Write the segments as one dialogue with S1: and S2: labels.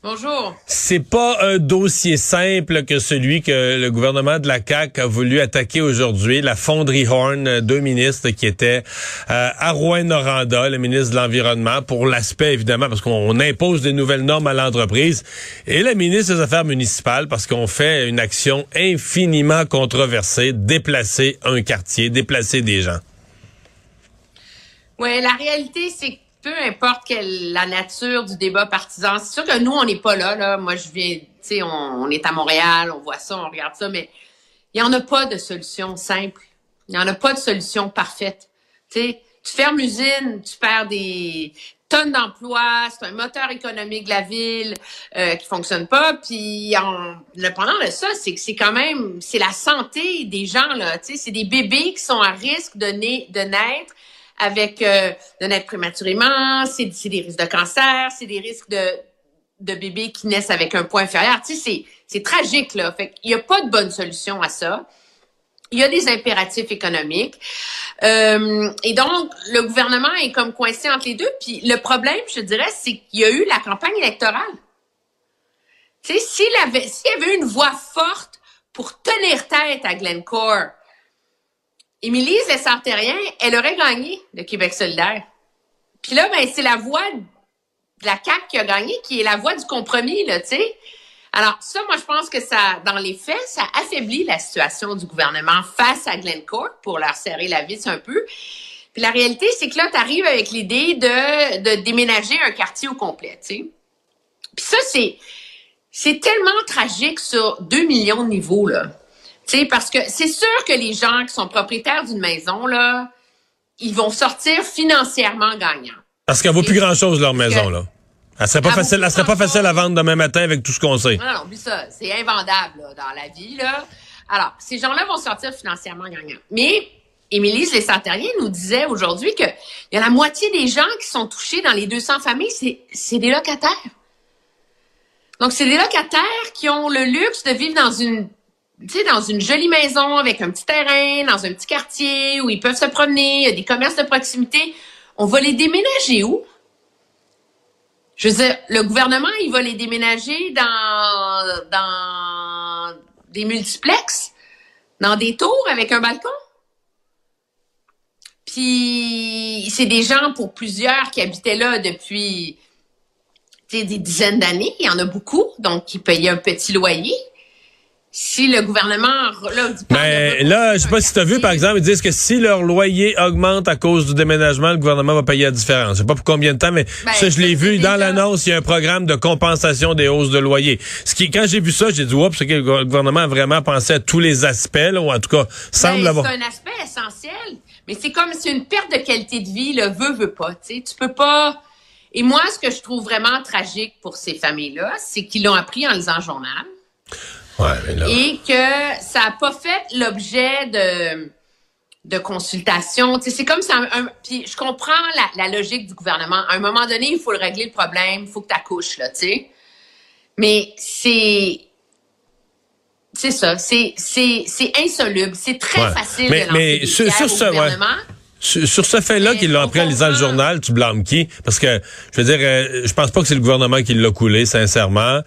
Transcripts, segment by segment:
S1: Bonjour.
S2: C'est pas un dossier simple que celui que le gouvernement de la CAQ a voulu attaquer aujourd'hui. La fonderie Horn, deux ministres qui étaient euh, à Rouen-Noranda, le ministre de l'Environnement, pour l'aspect évidemment, parce qu'on impose des nouvelles normes à l'entreprise, et la ministre des Affaires municipales, parce qu'on fait une action infiniment controversée, déplacer un quartier, déplacer des gens.
S1: Oui, la réalité, c'est que peu importe quelle la nature du débat partisan, c'est sûr que nous, on n'est pas là, là. Moi, je viens, tu sais, on, est à Montréal, on voit ça, on regarde ça, mais il n'y en a pas de solution simple. Il n'y en a pas de solution parfaite. Tu fermes l'usine, tu perds des tonnes d'emplois, c'est un moteur économique de la ville euh, qui fonctionne pas. Puis en, le pendant de ça, c'est que c'est quand même, c'est la santé des gens là. Tu sais, c'est des bébés qui sont à risque de naître avec euh, de naître prématurément, c'est des risques de cancer, c'est des risques de, de bébés qui naissent avec un poids inférieur. Tu sais, c'est tragique, là. Fait qu'il n'y a pas de bonne solution à ça. Il y a des impératifs économiques. Euh, et donc, le gouvernement est comme coincé entre les deux. Puis le problème, je dirais, c'est qu'il y a eu la campagne électorale. Tu sais, s'il avait, s'il y avait une voix forte pour tenir tête à Glencore, Émilie Lessartérien, elle aurait gagné le Québec solidaire. Puis là, ben, c'est la voix de la CAQ qui a gagné, qui est la voix du compromis, là, tu sais. Alors, ça, moi, je pense que ça, dans les faits, ça affaiblit la situation du gouvernement face à Glencore pour leur serrer la vis un peu. Puis la réalité, c'est que là, tu arrives avec l'idée de, de déménager un quartier au complet, tu sais. Puis ça, c'est, c'est tellement tragique sur deux millions de niveaux, là. Tu sais, parce que c'est sûr que les gens qui sont propriétaires d'une maison, là, ils vont sortir financièrement gagnants.
S2: Parce qu'elle vaut plus grand-chose, leur maison, là. Elle serait pas facile, elle serait pas facile à vendre demain matin avec tout ce qu'on sait.
S1: Non, non, oublie ça. C'est invendable, là, dans la vie, là. Alors, ces gens-là vont sortir financièrement gagnants. Mais, Émilie Les nous disait aujourd'hui qu'il y a la moitié des gens qui sont touchés dans les 200 familles, c'est des locataires. Donc, c'est des locataires qui ont le luxe de vivre dans une tu sais, dans une jolie maison avec un petit terrain, dans un petit quartier où ils peuvent se promener, il y a des commerces de proximité. On va les déménager où? Je veux dire, le gouvernement, il va les déménager dans, dans des multiplex, dans des tours avec un balcon? Puis, c'est des gens, pour plusieurs, qui habitaient là depuis des dizaines d'années. Il y en a beaucoup, donc qui payaient un petit loyer si le gouvernement là,
S2: Mais là, je sais pas si tu as vu, par exemple, ils disent que si leur loyer augmente à cause du déménagement, le gouvernement va payer la différence. Je sais pas pour combien de temps, mais
S1: Ben,
S2: ça, je l'ai vu dans l'annonce, il y a un programme de compensation des hausses de loyer. Ce qui, quand j'ai vu ça, j'ai dit, oups, c'est que le gouvernement a vraiment pensé à tous les aspects, là, ou en tout cas, semble
S1: Ben,
S2: avoir.
S1: C'est un aspect essentiel, mais c'est comme c'est une perte de qualité de vie, le veut veut pas. Tu sais, tu peux pas. Et moi, ce que je trouve vraiment tragique pour ces familles-là, c'est qu'ils l'ont appris en lisant le journal
S2: Ouais, mais là.
S1: et que ça a pas fait l'objet de de consultation. C'est comme ça. Un, un- puis je comprends la, la logique du gouvernement. À un moment donné, il faut le régler le problème, il faut que tu accouches là, tu sais. Mais c'est c'est ça, c'est insoluble, c'est très
S2: Ouais.
S1: facile
S2: Mais-
S1: de
S2: mais sur- sur ce,
S1: gouvernement.
S2: Sur ce fait-là qu'ils l'ont
S1: on
S2: appris en lisant le journal, tu blâmes qui? Parce que, je veux dire, euh, je pense pas que c'est le gouvernement qui l'a coulé, sincèrement.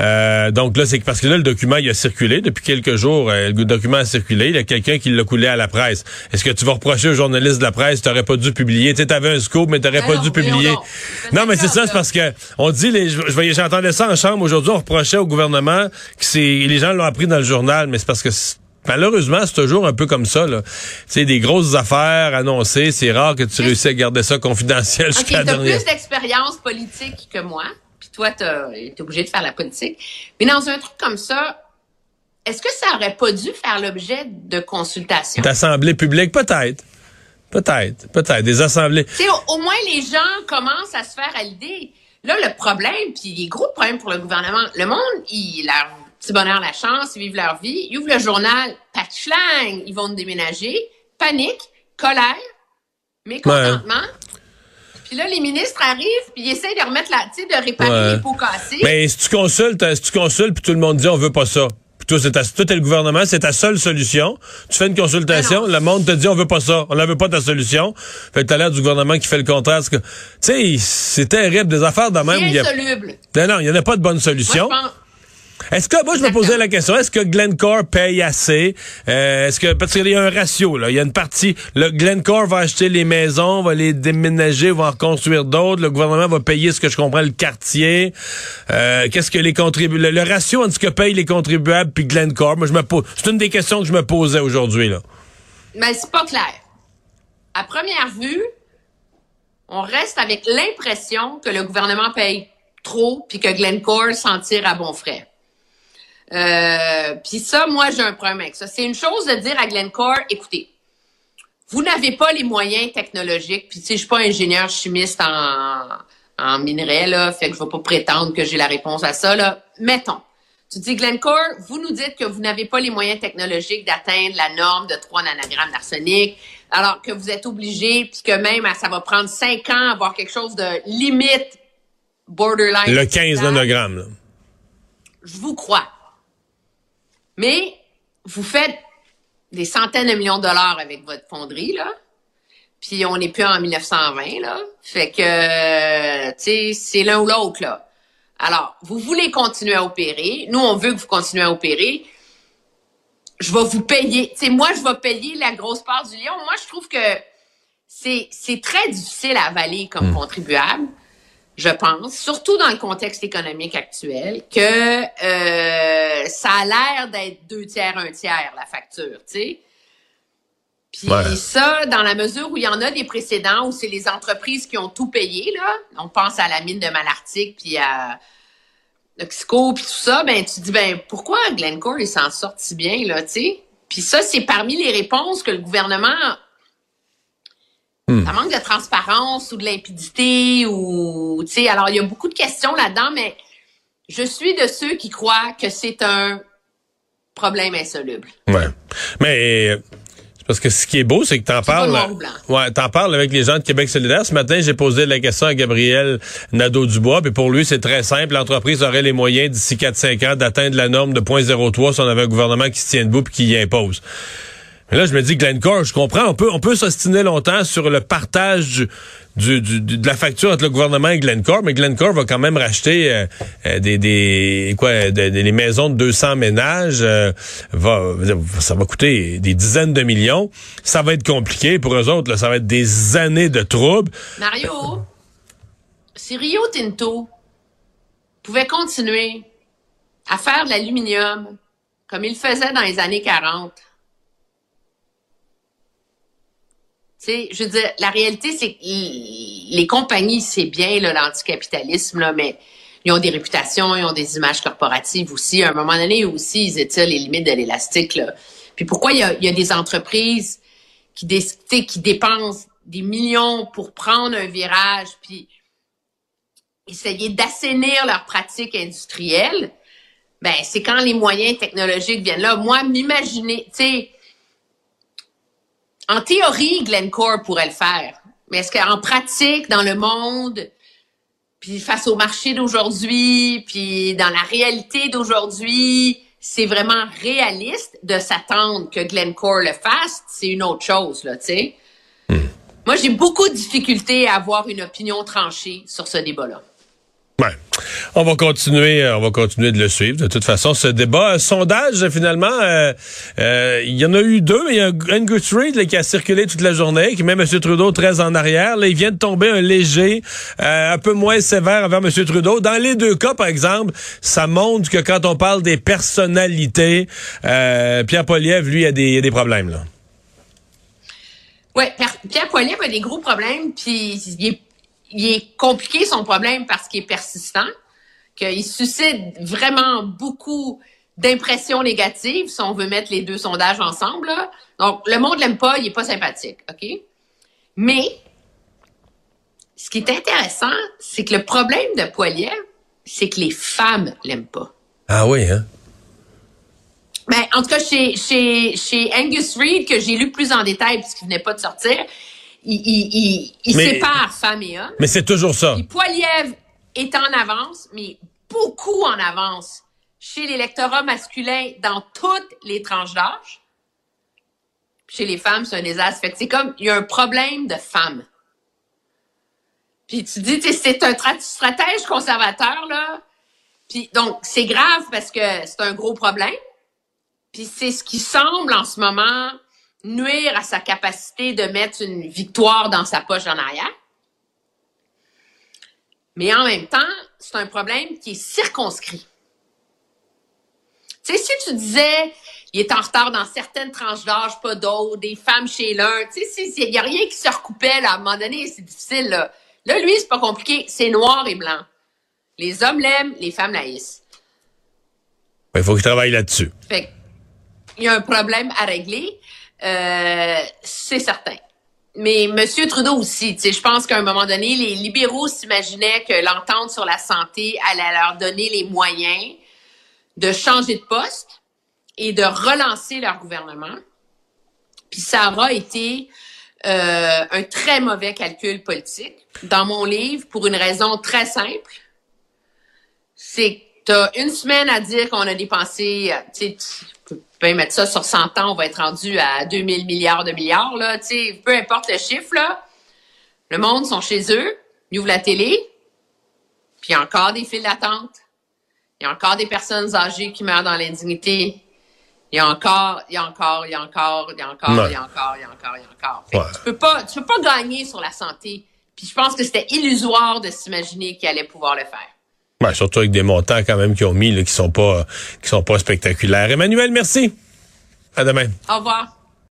S2: Euh, donc là, c'est parce que là, le document, il a circulé depuis quelques jours. euh, le document a circulé. Il y a quelqu'un qui l'a coulé à la presse. Est-ce que tu vas reprocher aux journalistes de la presse, t'aurais pas dû publier? Tu sais, t'avais un scoop, mais t'aurais
S1: Ben
S2: pas
S1: non,
S2: dû publier. Non, mais c'est
S1: ça,
S2: c'est parce que on dit, les, je, je voyais- j'entendais ça en chambre aujourd'hui, on reprochait au gouvernement que c'est, les gens l'ont appris dans le journal, mais c'est parce que c'est- Malheureusement, c'est toujours un peu comme ça. C'est des grosses affaires annoncées. C'est rare que tu réussisses à garder ça confidentiel
S1: OK,
S2: jusqu'à la dernière.
S1: plus d'expérience politique que moi, puis toi, été obligé de faire la politique. Mais dans un truc comme ça, est-ce que ça aurait pas dû faire l'objet de consultations?
S2: D'assemblée publique, peut-être. Peut-être, peut-être. Des assemblées.
S1: Tu sais, au, au moins, les gens commencent à se faire à l'idée. Là, le problème, puis les gros problèmes pour le gouvernement, le monde, ils, leur petit bonheur, la chance, ils vivent leur vie, ils ouvrent le journal, patchlang, ils vont déménager, panique, colère, mécontentement. Puis là, les ministres arrivent, puis ils essayent de remettre la, tu sais, de réparer
S2: Ouais.
S1: les pots cassés.
S2: Mais si tu consultes, si tu consultes, puis tout le monde dit on veut pas ça. Puis toi, c'est ta, toi, t'es le gouvernement, c'est ta seule solution. Tu fais une consultation,
S1: non.
S2: le monde te dit on veut pas ça, on ne veut pas ta solution. Fait que t'as l'air du gouvernement qui fait le contraire. Tu sais, c'est terrible, des affaires de même.
S1: c'est
S2: a-
S1: insoluble.
S2: Non, non, il n'y en a pas de bonne solution. Est-ce que, moi, je me posais la question, est-ce que Glencore paye assez? Euh, est-ce que, parce qu'il y a un ratio, là. Il y a une partie, le Glencore va acheter les maisons, va les déménager, va en construire d'autres. Le gouvernement va payer, ce que je comprends, le quartier. Euh, qu'est-ce que les contribuables, le, le ratio entre ce que payent les contribuables puis Glencore, moi, je me pose, c'est une des questions que je me posais aujourd'hui, là.
S1: mais c'est pas clair. À première vue, on reste avec l'impression que le gouvernement paye trop puis que Glencore s'en tire à bon frais. Euh, puis ça, moi, j'ai un problème avec ça. C'est une chose de dire à Glencore, écoutez, vous n'avez pas les moyens technologiques, puis tu sais, je suis pas ingénieur chimiste en, en minerais, là, fait que je vais pas prétendre que j'ai la réponse à ça, là. Mettons. Tu dis, Glencore, vous nous dites que vous n'avez pas les moyens technologiques d'atteindre la norme de 3 nanogrammes d'arsenic, alors que vous êtes obligé, puis que même ça va prendre 5 ans à avoir quelque chose de limite borderline.
S2: Le 15
S1: acceptable.
S2: nanogrammes, là.
S1: Je vous crois. Mais vous faites des centaines de millions de dollars avec votre fonderie, là. Puis on n'est plus en 1920, là. Fait que, tu sais, c'est l'un ou l'autre, là. Alors, vous voulez continuer à opérer. Nous, on veut que vous continuez à opérer. Je vais vous payer. Tu sais, moi, je vais payer la grosse part du lion. Moi, je trouve que c'est, c'est très difficile à avaler comme contribuable je pense, surtout dans le contexte économique actuel, que euh, ça a l'air d'être deux tiers, un tiers, la facture, tu sais. Puis
S2: Ouais.
S1: ça, dans la mesure où il y en a des précédents, où c'est les entreprises qui ont tout payé, là, on pense à la mine de Malartic, puis à Oxyco, puis tout ça, ben tu te dis, ben pourquoi Glencore, il s'en sort si bien, là, tu sais? Puis ça, c'est parmi les réponses que le gouvernement ça manque de transparence ou de limpidité ou tu sais alors il y a beaucoup de questions là-dedans mais je suis de ceux qui croient que c'est un problème insoluble.
S2: Ouais. Mais parce que ce qui est beau, c'est que t'en parles.
S1: blanc.
S2: Ouais, t'en parles avec les gens de Québec solidaire. Ce matin, j'ai posé la question à Gabriel Nadeau-Dubois, puis pour lui, c'est très simple. L'entreprise aurait les moyens d'ici 4-5 ans d'atteindre la norme de 0.03 si on avait un gouvernement qui se tient debout puis qui y impose. Mais là, je me dis, Glencore, je comprends, on peut, on peut s'ostiner longtemps sur le partage de la facture entre le gouvernement et Glencore, mais Glencore va quand même racheter euh, euh, des, des quoi, des, maisons de 200 ménages, euh, ça va coûter des dizaines de millions. Ça va être compliqué pour eux autres, ça va être des années de troubles.
S1: Mario, si Rio Tinto pouvait continuer à faire de l'aluminium comme il faisait dans les années 40, tu je veux dire, la réalité, c'est que les compagnies, c'est bien l'anticapitalisme, mais ils ont des réputations, ils ont des images corporatives aussi. À un moment donné aussi, ils étirent les limites de l'élastique. Puis pourquoi il y a, des entreprises qui dépensent des millions pour prendre un virage, puis essayer d'assainir leurs pratiques industrielles, ben c'est quand les moyens technologiques viennent là. Moi, m'imaginer, tu sais, en théorie, Glencore pourrait le faire. Mais est-ce qu'en pratique, dans le monde, puis face au marché d'aujourd'hui, puis dans la réalité d'aujourd'hui, c'est vraiment réaliste de s'attendre que Glencore le fasse? C'est une autre chose, là, tu sais. Moi, j'ai beaucoup de difficultés à avoir une opinion tranchée sur ce débat-là.
S2: On va continuer, euh, on va continuer de le suivre. De toute façon, ce débat, euh, sondage finalement, euh, euh, il y en a eu deux, il y a Angus Reid qui a circulé toute la journée, qui met M. Trudeau très en arrière. Là, il vient de tomber un léger, un peu moins sévère envers M. Trudeau. Dans les deux cas, par exemple, ça montre que quand on parle des personnalités, Pierre Poliev, lui, a des, problèmes là.
S1: Pierre, Pierre Poilievre a des gros problèmes, puis il est, il est compliqué son problème parce qu'il est persistant, qu'il suscite vraiment beaucoup d'impressions négatives si on veut mettre les deux sondages ensemble. là. Donc, le monde l'aime pas, il est pas sympathique, OK? Mais, ce qui est intéressant, c'est que le problème de Poilievre, c'est que les femmes l'aiment pas.
S2: Ah oui, hein?
S1: Ben, en tout cas, chez, chez, chez Angus Reid, que j'ai lu plus en détail puisqu'il venait pas de sortir, il, il, il, il
S2: Mais-
S1: sépare femmes et hommes.
S2: Mais c'est toujours ça.
S1: Poiliev est en avance, mais beaucoup en avance chez l'électorat masculin dans toutes les tranches d'âge. Chez les femmes, c'est un désastre. Fait que c'est comme, il y a un problème de femmes. Puis tu dis, c'est un tra- stratège conservateur, là. Puis donc, c'est grave parce que c'est un gros problème. Puis c'est ce qui semble en ce moment nuire à sa capacité de mettre une victoire dans sa poche en arrière. Mais en même temps, c'est un problème qui est circonscrit. Tu sais, si tu disais, il est en retard dans certaines tranches d'âge, pas d'autres, des femmes chez l'un, tu sais, il n'y a rien qui se recoupait, là, à un moment donné, c'est difficile, là. Là, lui, c'est pas compliqué, c'est noir et blanc. Les hommes l'aiment, les femmes l'haïssent.
S2: Il faut qu'il travaille là-dessus.
S1: Fait il y a un problème à régler, euh, c'est certain. Mais M. Trudeau aussi, je pense qu'à un moment donné, les libéraux s'imaginaient que l'entente sur la santé allait leur donner les moyens de changer de poste et de relancer leur gouvernement. Puis ça aura été euh, un très mauvais calcul politique. Dans mon livre, pour une raison très simple, c'est t'as une semaine à dire qu'on a dépensé, euh, tu sais, tu peux mettre ça sur 100 ans, on va être rendu à 2000 milliards de milliards, là, tu sais, peu importe le chiffre, là. Le monde sont chez eux, ils ouvrent la télé, puis il y a encore des files d'attente. Il y a encore des personnes âgées qui meurent dans l'indignité. Il y a encore, il y a encore, il y a encore, il y a encore,
S2: Ouais.
S1: il y a encore, il y a encore, il y a encore.
S2: Ouais.
S1: Tu peux pas, tu peux pas gagner sur la santé. Puis je pense que c'était illusoire de s'imaginer qu'il allait pouvoir le faire.
S2: Ouais, surtout avec des montants quand même qu'ils ont mis qui sont pas qui sont pas spectaculaires. Emmanuel, merci. À demain.
S1: Au revoir.